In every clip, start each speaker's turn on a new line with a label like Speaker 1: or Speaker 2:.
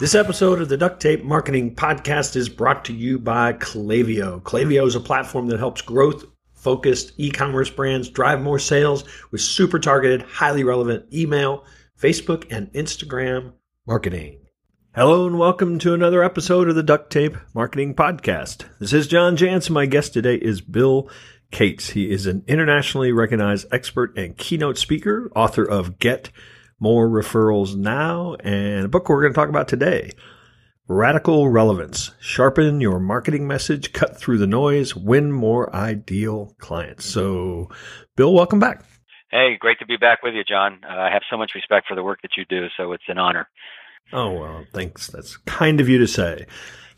Speaker 1: This episode of the Duct Tape Marketing Podcast is brought to you by Klaviyo. Klaviyo is a platform that helps growth focused e commerce brands drive more sales with super targeted, highly relevant email, Facebook, and Instagram marketing. Hello and welcome to another episode of the Duct Tape Marketing Podcast. This is John Jantsch. My guest today is Bill Cates. He is an internationally recognized expert and keynote speaker, author of Get more referrals now, and a book we're going to talk about today. Radical Relevance. Sharpen your marketing message, cut through the noise, win more ideal clients. So, Bill, welcome back.
Speaker 2: Hey, great to be back with you, John. Uh, I have so much respect for the work that you do, so it's an honor.
Speaker 1: Oh, well, thanks. That's kind of you to say.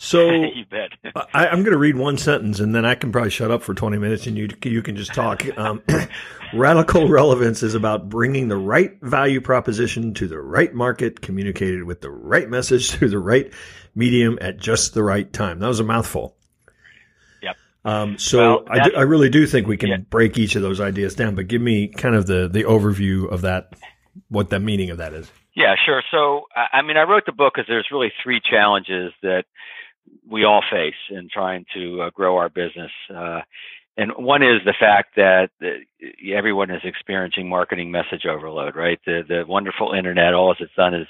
Speaker 1: So
Speaker 2: you bet.
Speaker 1: I, am going to read one sentence, and then I can probably shut up for 20 minutes, and you you can just talk. Um, radical relevance is about bringing the right value proposition to the right market, communicated with the right message through the right medium at just the right time. That was a mouthful.
Speaker 2: Yep.
Speaker 1: Um, so well, I, do, I really do think we can yeah. break each of those ideas down, but give me kind of the the overview of that, what the meaning of that is.
Speaker 2: Yeah, sure. So, I mean, I wrote the book because there's really three challenges that we all face in trying to uh, grow our business. Uh, and one is the fact that everyone is experiencing marketing message overload, right? The the wonderful internet, all it's done is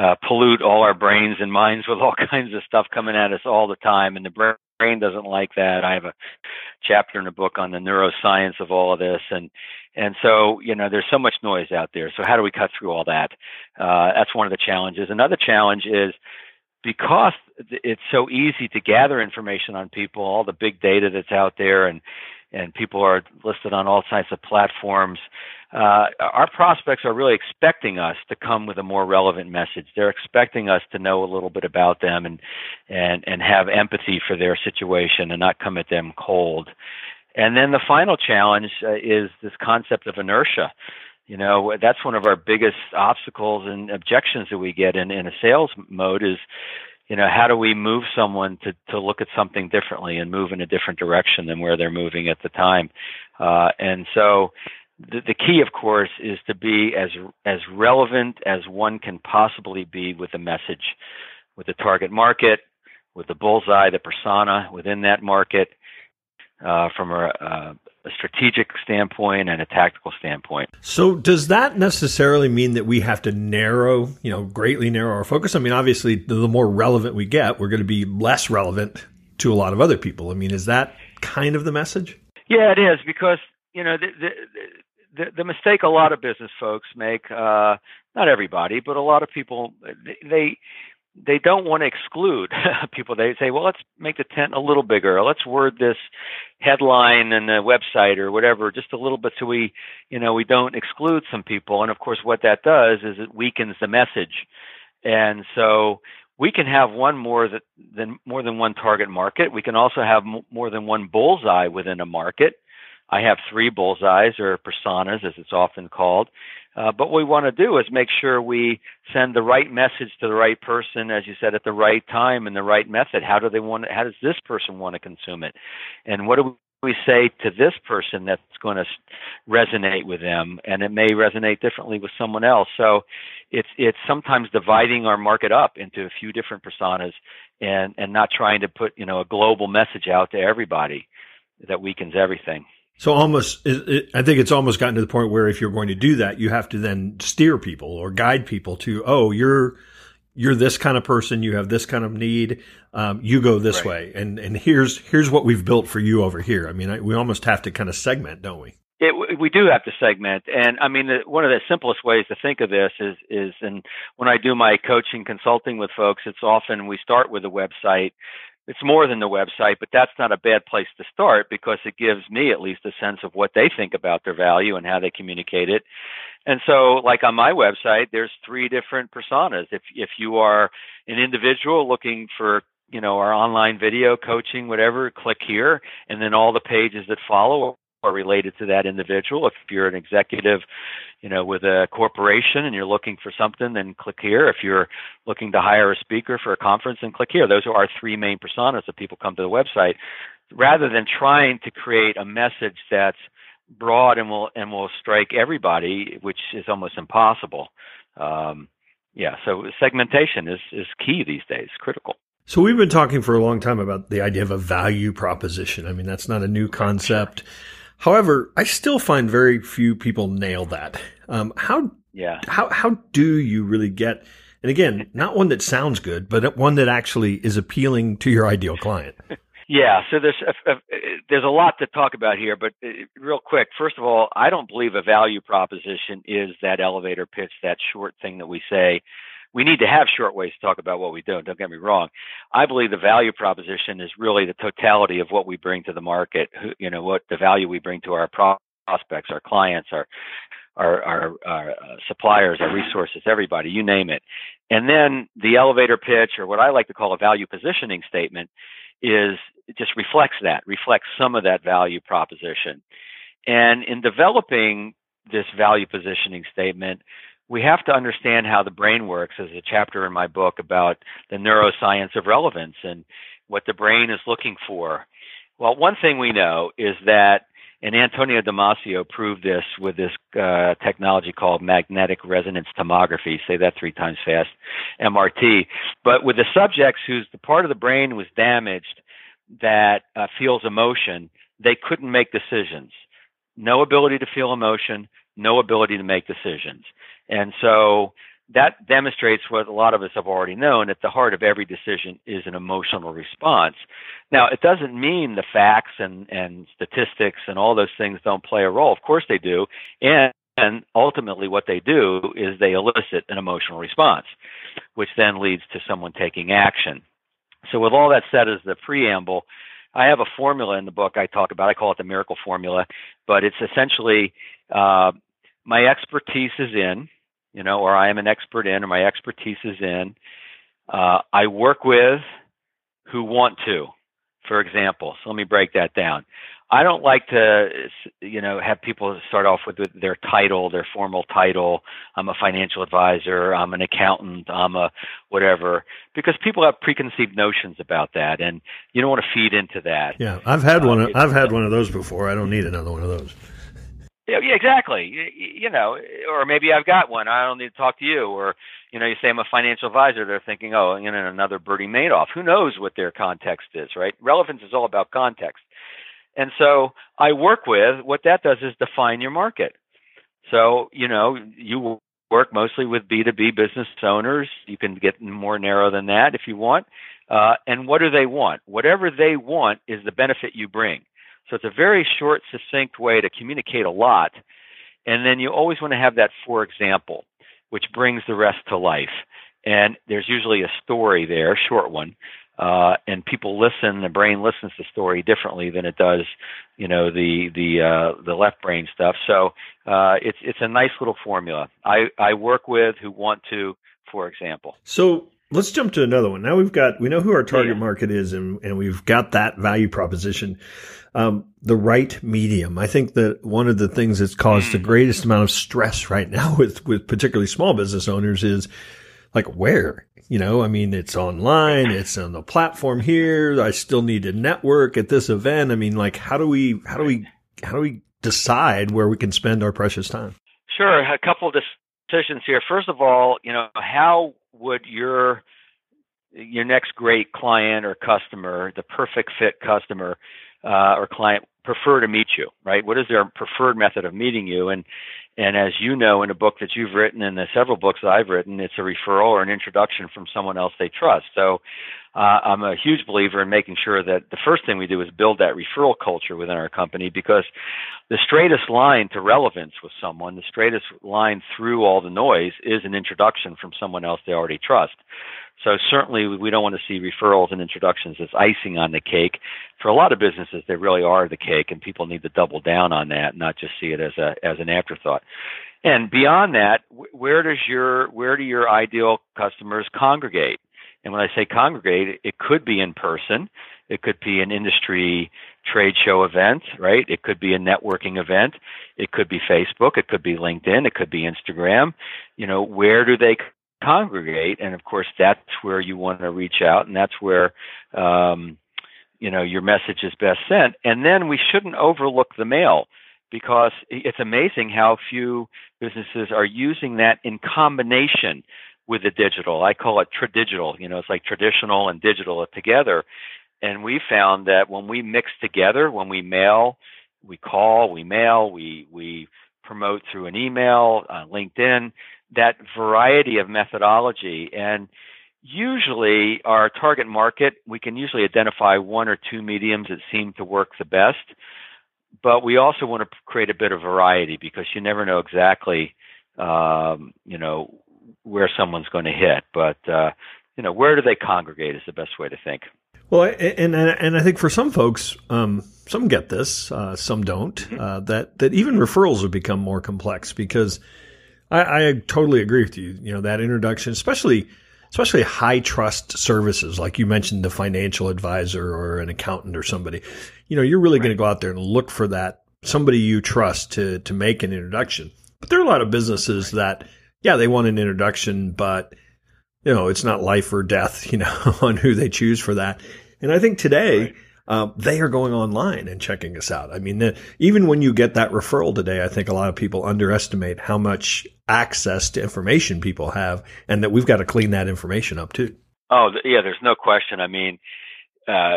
Speaker 2: uh, pollute all our brains and minds with all kinds of stuff coming at us all the time, and the brain doesn't like that. I have a chapter in a book on the neuroscience of all of this, and and so you know there's so much noise out there. So how do we cut through all that? Uh, that's one of the challenges. Another challenge is because it's so easy to gather information on people, all the big data that's out there, and and people are listed on all kinds of platforms. Uh, our prospects are really expecting us to come with a more relevant message. They're expecting us to know a little bit about them and and and have empathy for their situation and not come at them cold. And then the final challenge uh, is this concept of inertia you know that's one of our biggest obstacles and objections that we get in in a sales mode is you know how do we move someone to to look at something differently and move in a different direction than where they're moving at the time? Uh, and so the, the key of course is to be as as relevant as one can possibly be with a message with the target market with the bullseye the persona within that market uh, from a, a, a strategic standpoint and a tactical standpoint.
Speaker 1: So, does that necessarily mean that we have to narrow, you know, greatly narrow our focus? I mean, obviously, the more relevant we get, we're going to be less relevant to a lot of other people. I mean, is that kind of the message?
Speaker 2: Yeah, it is because you know the the the, the mistake a lot of business folks make, uh, not everybody, but a lot of people, they they don't want to exclude people. They say, well, let's make the tent a little bigger. Let's word this headline and the website or whatever just a little bit so we, you know, we don't exclude some people. And of course, what that does is it weakens the message. And so we can have one more that, than more than one target market. We can also have m- more than one bullseye within a market. I have three bullseyes or personas, as it's often called. Uh, but what we want to do is make sure we send the right message to the right person, as you said, at the right time and the right method. How do they want? how does this person want to consume it? And what do we say to this person that's going to resonate with them? And it may resonate differently with someone else. So it's it's sometimes dividing our market up into a few different personas and and not trying to put you know a global message out to everybody that weakens everything.
Speaker 1: So almost, I think it's almost gotten to the point where if you're going to do that, you have to then steer people or guide people to, oh, you're you're this kind of person, you have this kind of need, um, you go this right. way, and and here's here's what we've built for you over here. I mean, I, we almost have to kind of segment, don't we?
Speaker 2: It, we do have to segment, and I mean, the, one of the simplest ways to think of this is is, and when I do my coaching consulting with folks, it's often we start with a website it's more than the website, but that's not a bad place to start because it gives me at least a sense of what they think about their value and how they communicate it. And so, like on my website, there's three different personas. If if you are an individual looking for you know our online video coaching, whatever, click here, and then all the pages that follow are related to that individual. If you're an executive, you know, with a corporation and you're looking for something, then click here. If you're looking to hire a speaker for a conference, then click here. Those are our three main personas that people come to the website. Rather than trying to create a message that's broad and will and will strike everybody, which is almost impossible. Um, yeah, so segmentation is is key these days, critical.
Speaker 1: So we've been talking for a long time about the idea of a value proposition. I mean, that's not a new concept. However, I still find very few people nail that. Um, how
Speaker 2: yeah
Speaker 1: how how do you really get? And again, not one that sounds good, but one that actually is appealing to your ideal client.
Speaker 2: Yeah, so there's a, a, there's a lot to talk about here, but uh, real quick, first of all, I don't believe a value proposition is that elevator pitch, that short thing that we say. We need to have short ways to talk about what we do. Don't get me wrong. I believe the value proposition is really the totality of what we bring to the market. You know, what the value we bring to our prospects, our clients, our our, our, our uh, suppliers, our resources, everybody, you name it. And then the elevator pitch, or what I like to call a value positioning statement, is just reflects that, reflects some of that value proposition. And in developing this value positioning statement, we have to understand how the brain works. There's a chapter in my book about the neuroscience of relevance and what the brain is looking for. Well, one thing we know is that, and Antonio Damasio proved this with this uh, technology called magnetic resonance tomography. Say that three times fast, MRT. But with the subjects whose the part of the brain was damaged that uh, feels emotion, they couldn't make decisions. No ability to feel emotion, no ability to make decisions. And so that demonstrates what a lot of us have already known at the heart of every decision is an emotional response. Now, it doesn't mean the facts and, and statistics and all those things don't play a role. Of course they do. And, and ultimately, what they do is they elicit an emotional response, which then leads to someone taking action. So, with all that said as the preamble, I have a formula in the book I talk about. I call it the miracle formula, but it's essentially uh, my expertise is in, you know, or I am an expert in, or my expertise is in. Uh, I work with who want to, for example. So let me break that down. I don't like to, you know, have people start off with their title, their formal title. I'm a financial advisor. I'm an accountant. I'm a whatever, because people have preconceived notions about that, and you don't want to feed into that.
Speaker 1: Yeah, I've had uh, one. Of, I've had one of those before. I don't need another one of those.
Speaker 2: Yeah, exactly. You, you know, or maybe I've got one. I don't need to talk to you. Or you know, you say I'm a financial advisor. They're thinking, oh, you know, another Bernie Madoff. Who knows what their context is, right? Relevance is all about context. And so I work with what that does is define your market. So, you know, you work mostly with B2B business owners. You can get more narrow than that if you want. Uh, and what do they want? Whatever they want is the benefit you bring. So it's a very short, succinct way to communicate a lot. And then you always want to have that for example, which brings the rest to life. And there's usually a story there, a short one, uh, and people listen. The brain listens to story differently than it does, you know, the the uh, the left brain stuff. So uh, it's it's a nice little formula. I I work with who want to, for example.
Speaker 1: So let's jump to another one. Now we've got we know who our target yeah. market is, and and we've got that value proposition. Um, the right medium. I think that one of the things that's caused the mm. greatest amount of stress right now with with particularly small business owners is like where you know, I mean, it's online, it's on the platform here. I still need to network at this event. I mean, like, how do we, how do we, how do we decide where we can spend our precious time?
Speaker 2: Sure. A couple of decisions here. First of all, you know, how would your, your next great client or customer, the perfect fit customer uh, or client, prefer to meet you, right? What is their preferred method of meeting you? And and as you know, in a book that you've written and the several books that I've written, it's a referral or an introduction from someone else they trust. So uh, I'm a huge believer in making sure that the first thing we do is build that referral culture within our company because the straightest line to relevance with someone, the straightest line through all the noise is an introduction from someone else they already trust. So certainly we don't want to see referrals and introductions as icing on the cake. For a lot of businesses, they really are the cake, and people need to double down on that, not just see it as a as an afterthought. And beyond that, where does your where do your ideal customers congregate? And when I say congregate, it could be in person, it could be an industry trade show event, right? It could be a networking event, it could be Facebook, it could be LinkedIn, it could be Instagram. You know, where do they congregate? And of course, that's where you want to reach out, and that's where um, you know your message is best sent. And then we shouldn't overlook the mail because it's amazing how few businesses are using that in combination with the digital. I call it tradigital. You know, it's like traditional and digital together. And we found that when we mix together, when we mail, we call, we mail, we we promote through an email, uh, LinkedIn, that variety of methodology and usually our target market we can usually identify one or two mediums that seem to work the best but we also want to create a bit of variety because you never know exactly um, you know where someone's going to hit but uh, you know where do they congregate is the best way to think
Speaker 1: well and and i think for some folks um, some get this uh, some don't mm-hmm. uh, that that even referrals have become more complex because I, I totally agree with you you know that introduction especially especially high trust services, like you mentioned, the financial advisor or an accountant or somebody, you know, you're really right. going to go out there and look for that somebody you trust to, to make an introduction. But there are a lot of businesses that, yeah, they want an introduction, but you know, it's not life or death, you know, on who they choose for that. And I think today, right. Um, they are going online and checking us out. I mean, the, even when you get that referral today, I think a lot of people underestimate how much access to information people have and that we've got to clean that information up too.
Speaker 2: Oh, yeah, there's no question. I mean, uh,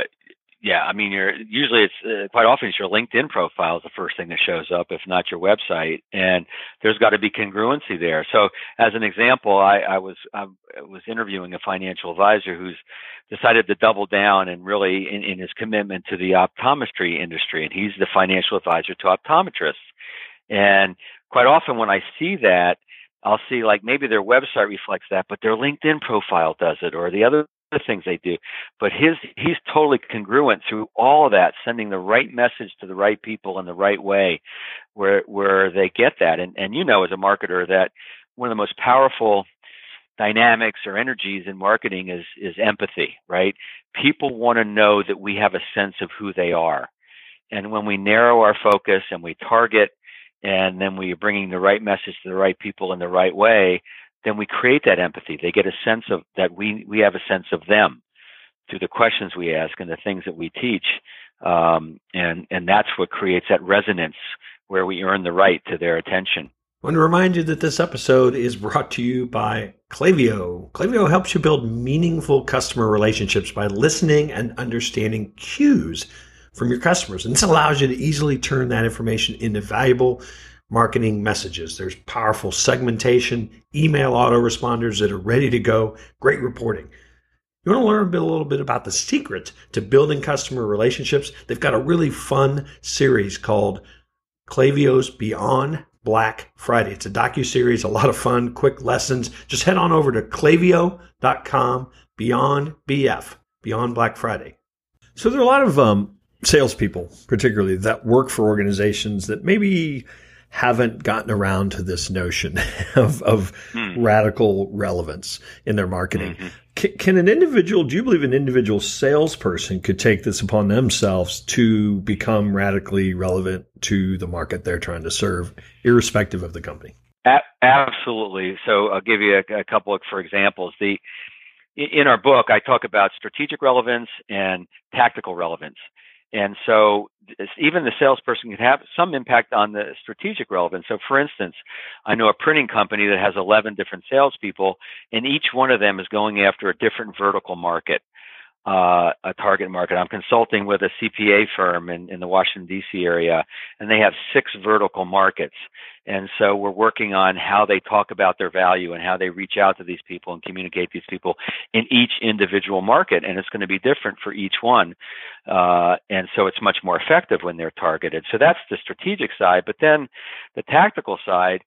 Speaker 2: yeah, I mean, you're usually it's uh, quite often it's your LinkedIn profile is the first thing that shows up, if not your website, and there's got to be congruency there. So, as an example, I, I was I was interviewing a financial advisor who's decided to double down and really in, in his commitment to the optometry industry, and he's the financial advisor to optometrists. And quite often when I see that, I'll see like maybe their website reflects that, but their LinkedIn profile does it, or the other things they do. But his he's totally congruent through all of that, sending the right message to the right people in the right way, where where they get that. And and you know as a marketer that one of the most powerful dynamics or energies in marketing is is empathy, right? People want to know that we have a sense of who they are. And when we narrow our focus and we target and then we are bringing the right message to the right people in the right way, then we create that empathy. They get a sense of that we we have a sense of them through the questions we ask and the things that we teach, um, and and that's what creates that resonance where we earn the right to their attention.
Speaker 1: I want to remind you that this episode is brought to you by Klaviyo. Klaviyo helps you build meaningful customer relationships by listening and understanding cues from your customers. And this allows you to easily turn that information into valuable marketing messages. There's powerful segmentation, email autoresponders that are ready to go, great reporting. You want to learn a, bit, a little bit about the secret to building customer relationships? They've got a really fun series called Klaviyo's Beyond Black Friday. It's a docu series, a lot of fun, quick lessons. Just head on over to klaviyo.com beyond BF, Beyond Black Friday. So there are a lot of um, salespeople, particularly that work for organizations that maybe haven't gotten around to this notion of, of hmm. radical relevance in their marketing. Mm-hmm. Can, can, an individual, do you believe an individual salesperson could take this upon themselves to become radically relevant to the market they're trying to serve, irrespective of the company?
Speaker 2: A- absolutely. So I'll give you a, a couple of, for examples. The in our book, I talk about strategic relevance and tactical relevance. And so even the salesperson can have some impact on the strategic relevance. So, for instance, I know a printing company that has 11 different salespeople, and each one of them is going after a different vertical market uh, a target market. I'm consulting with a CPA firm in, in the Washington D.C. area, and they have six vertical markets. And so we're working on how they talk about their value and how they reach out to these people and communicate these people in each individual market. And it's going to be different for each one. Uh, and so it's much more effective when they're targeted. So that's the strategic side. But then the tactical side,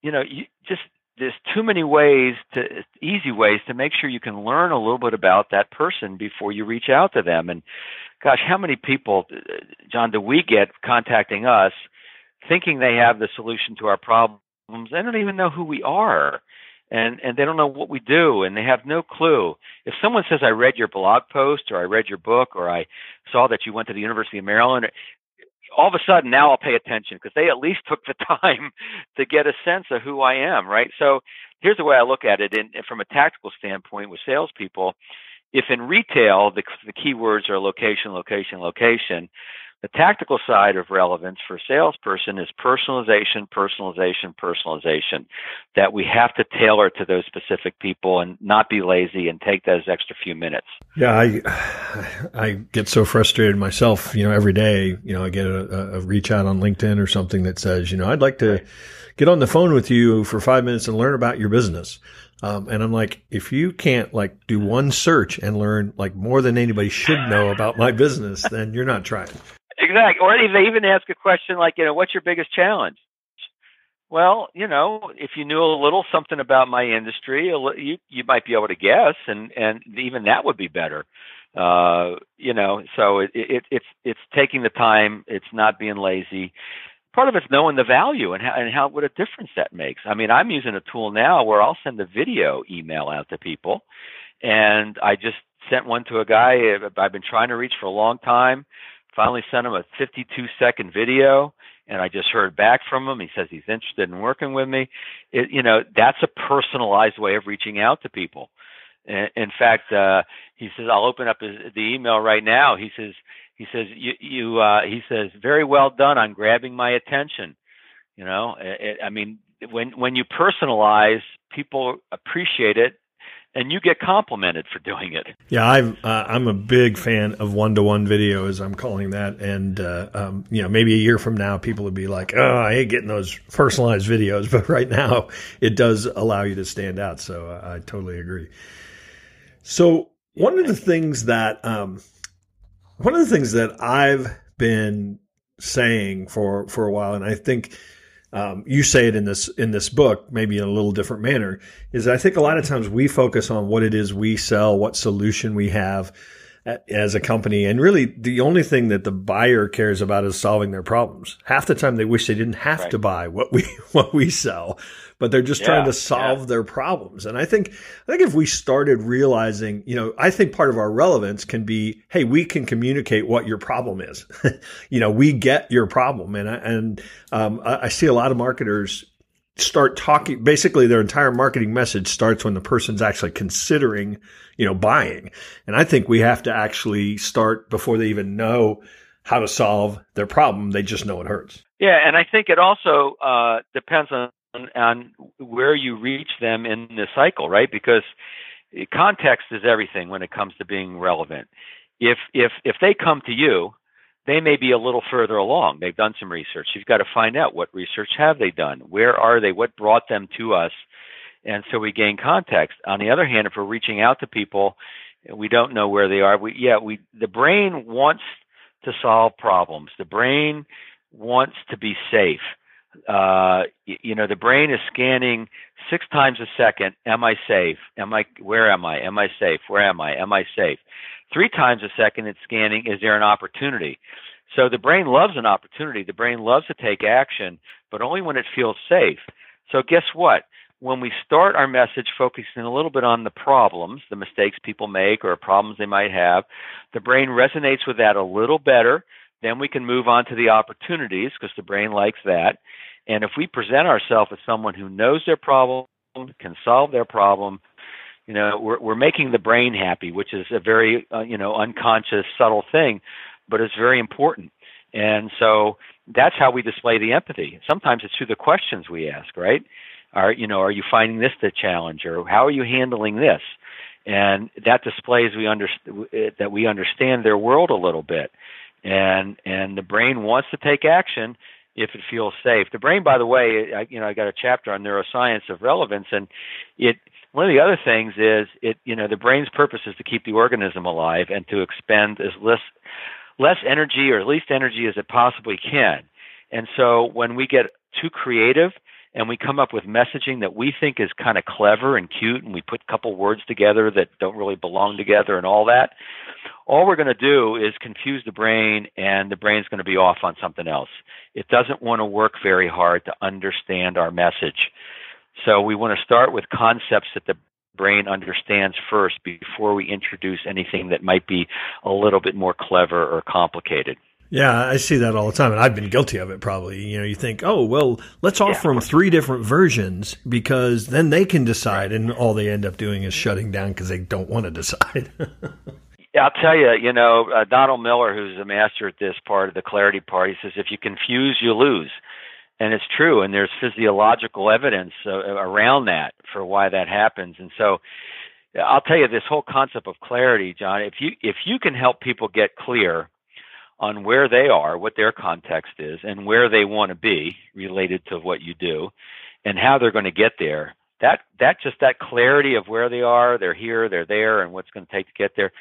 Speaker 2: you know, you just there's too many ways to easy ways to make sure you can learn a little bit about that person before you reach out to them. And gosh how many people john do we get contacting us thinking they have the solution to our problems? They don't even know who we are. And and they don't know what we do and they have no clue. If someone says i read your blog post or i read your book or i saw that you went to the university of maryland all of a sudden now I'll pay attention because they at least took the time to get a sense of who I am, right? So here's the way I look at it in, from a tactical standpoint with salespeople. If in retail the, the keywords are location, location, location, The tactical side of relevance for a salesperson is personalization, personalization, personalization. That we have to tailor to those specific people and not be lazy and take those extra few minutes.
Speaker 1: Yeah, I I get so frustrated myself. You know, every day, you know, I get a, a reach out on LinkedIn or something that says, you know, I'd like to get on the phone with you for five minutes and learn about your business. Um, and I'm like, if you can't like do one search and learn like more than anybody should know about my business, then you're not trying.
Speaker 2: Exactly. Or they even ask a question like, you know, what's your biggest challenge? Well, you know, if you knew a little something about my industry, you you might be able to guess, and and even that would be better. Uh, you know, so it, it it's it's taking the time. It's not being lazy part of it's knowing the value and how, and how what a difference that makes. I mean, I'm using a tool now where I'll send a video email out to people, and I just sent one to a guy uh, I've been trying to reach for a long time. Finally, sent him a 52 second video, and I just heard back from him. He says he's interested in working with me. It, you know, that's a personalized way of reaching out to people. In fact, uh, he says, I'll open up his, the email right now. He says, he says you, you uh, he says very well done on grabbing my attention. You know, it, I mean, when when you personalize, people appreciate it, and you get complimented for doing it.
Speaker 1: Yeah, I'm uh, I'm a big fan of one to one videos. I'm calling that, and uh, um, you know, maybe a year from now, people would be like, "Oh, I hate getting those personalized videos," but right now, it does allow you to stand out. So uh, I totally agree. So one of the things that um, one of the things that I've been saying for for a while, and I think um, you say it in this in this book, maybe in a little different manner, is I think a lot of times we focus on what it is we sell, what solution we have as a company, and really the only thing that the buyer cares about is solving their problems. Half the time, they wish they didn't have right. to buy what we what we sell, but they're just yeah, trying to solve yeah. their problems. And I think, I think if we started realizing, you know, I think part of our relevance can be, hey, we can communicate what your problem is. you know, we get your problem. And, and, um, I see a lot of marketers start talking, basically their entire marketing message starts when the person's actually considering, you know, buying. And I think we have to actually start before they even know how to solve their problem. They just know it hurts.
Speaker 2: Yeah, and I think it also uh, depends on on where you reach them in the cycle, right? Because context is everything when it comes to being relevant. If if if they come to you, they may be a little further along. They've done some research. You've got to find out what research have they done? Where are they? What brought them to us? And so we gain context. On the other hand, if we're reaching out to people, we don't know where they are. We yeah, we the brain wants to solve problems. The brain wants to be safe uh, you know, the brain is scanning six times a second. Am I safe? Am I? Where am I? Am I safe? Where am I? Am I safe? Three times a second, it's scanning. Is there an opportunity? So the brain loves an opportunity. The brain loves to take action, but only when it feels safe. So guess what? When we start our message focusing a little bit on the problems, the mistakes people make or problems they might have, the brain resonates with that a little better then we can move on to the opportunities because the brain likes that. And if we present ourselves as someone who knows their problem, can solve their problem, you know, we're, we're making the brain happy, which is a very, uh, you know, unconscious, subtle thing, but it's very important. And so that's how we display the empathy. Sometimes it's through the questions we ask, right? Are you know, are you finding this the challenge, or how are you handling this? And that displays we under, that we understand their world a little bit and and the brain wants to take action if it feels safe. The brain, by the way, I, you know, I got a chapter on neuroscience of relevance, and it one of the other things is it you know the brain's purpose is to keep the organism alive and to expend as less less energy or least energy as it possibly can. And so when we get too creative and we come up with messaging that we think is kind of clever and cute and we put a couple words together that don't really belong together and all that. All we're going to do is confuse the brain and the brain's going to be off on something else. It doesn't want to work very hard to understand our message. So we want to start with concepts that the brain understands first before we introduce anything that might be a little bit more clever or complicated
Speaker 1: yeah, I see that all the time, and I've been guilty of it. Probably, you know, you think, oh, well, let's offer yeah. them three different versions because then they can decide, and all they end up doing is shutting down because they don't want to decide.
Speaker 2: Yeah, I'll tell you, you know, uh, Donald Miller, who's a master at this part of the clarity part, he says if you confuse, you lose. And it's true, and there's physiological evidence uh, around that for why that happens. And so, I'll tell you, this whole concept of clarity, John. If you if you can help people get clear on where they are, what their context is, and where they want to be related to what you do, and how they're going to get there, that that just that clarity of where they are, they're here, they're there, and what's going to take to get there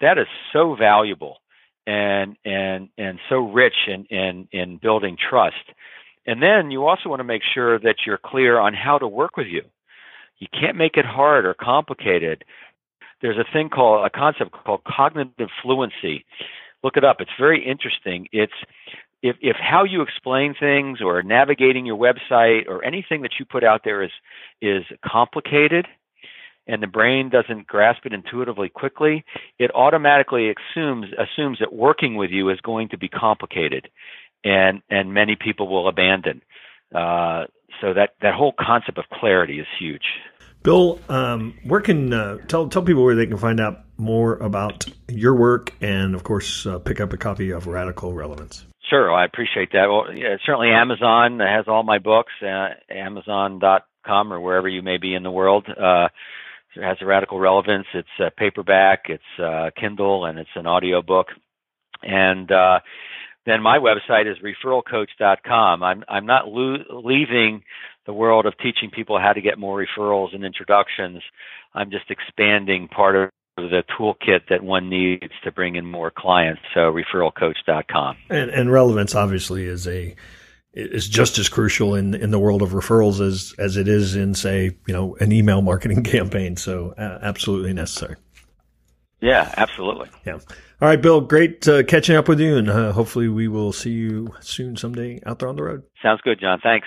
Speaker 2: that is so valuable and and and so rich in in in building trust. And then you also want to make sure that you're clear on how to work with you. You can't make it hard or complicated. There's a thing called a concept called cognitive fluency. Look it up. It's very interesting. It's if, if how you explain things or navigating your website or anything that you put out there is is complicated, and the brain doesn't grasp it intuitively quickly, it automatically assumes assumes that working with you is going to be complicated, and and many people will abandon. Uh, so that that whole concept of clarity is huge.
Speaker 1: Bill, um, where can uh, tell tell people where they can find out more about your work, and of course, uh, pick up a copy of Radical Relevance.
Speaker 2: Sure, I appreciate that. Well, yeah, certainly Amazon has all my books. Uh, Amazon.com or wherever you may be in the world. Uh, it has a radical relevance. It's a paperback, it's a Kindle, and it's an audio book. And uh, then my website is referralcoach.com. I'm I'm not lo- leaving the world of teaching people how to get more referrals and introductions. I'm just expanding part of the toolkit that one needs to bring in more clients. So referralcoach.com.
Speaker 1: And, and relevance obviously is a is just as crucial in in the world of referrals as as it is in say you know an email marketing campaign. So uh, absolutely necessary.
Speaker 2: Yeah, absolutely.
Speaker 1: Yeah. All right, Bill. Great uh, catching up with you, and uh, hopefully we will see you soon someday out there on the road.
Speaker 2: Sounds good, John. Thanks.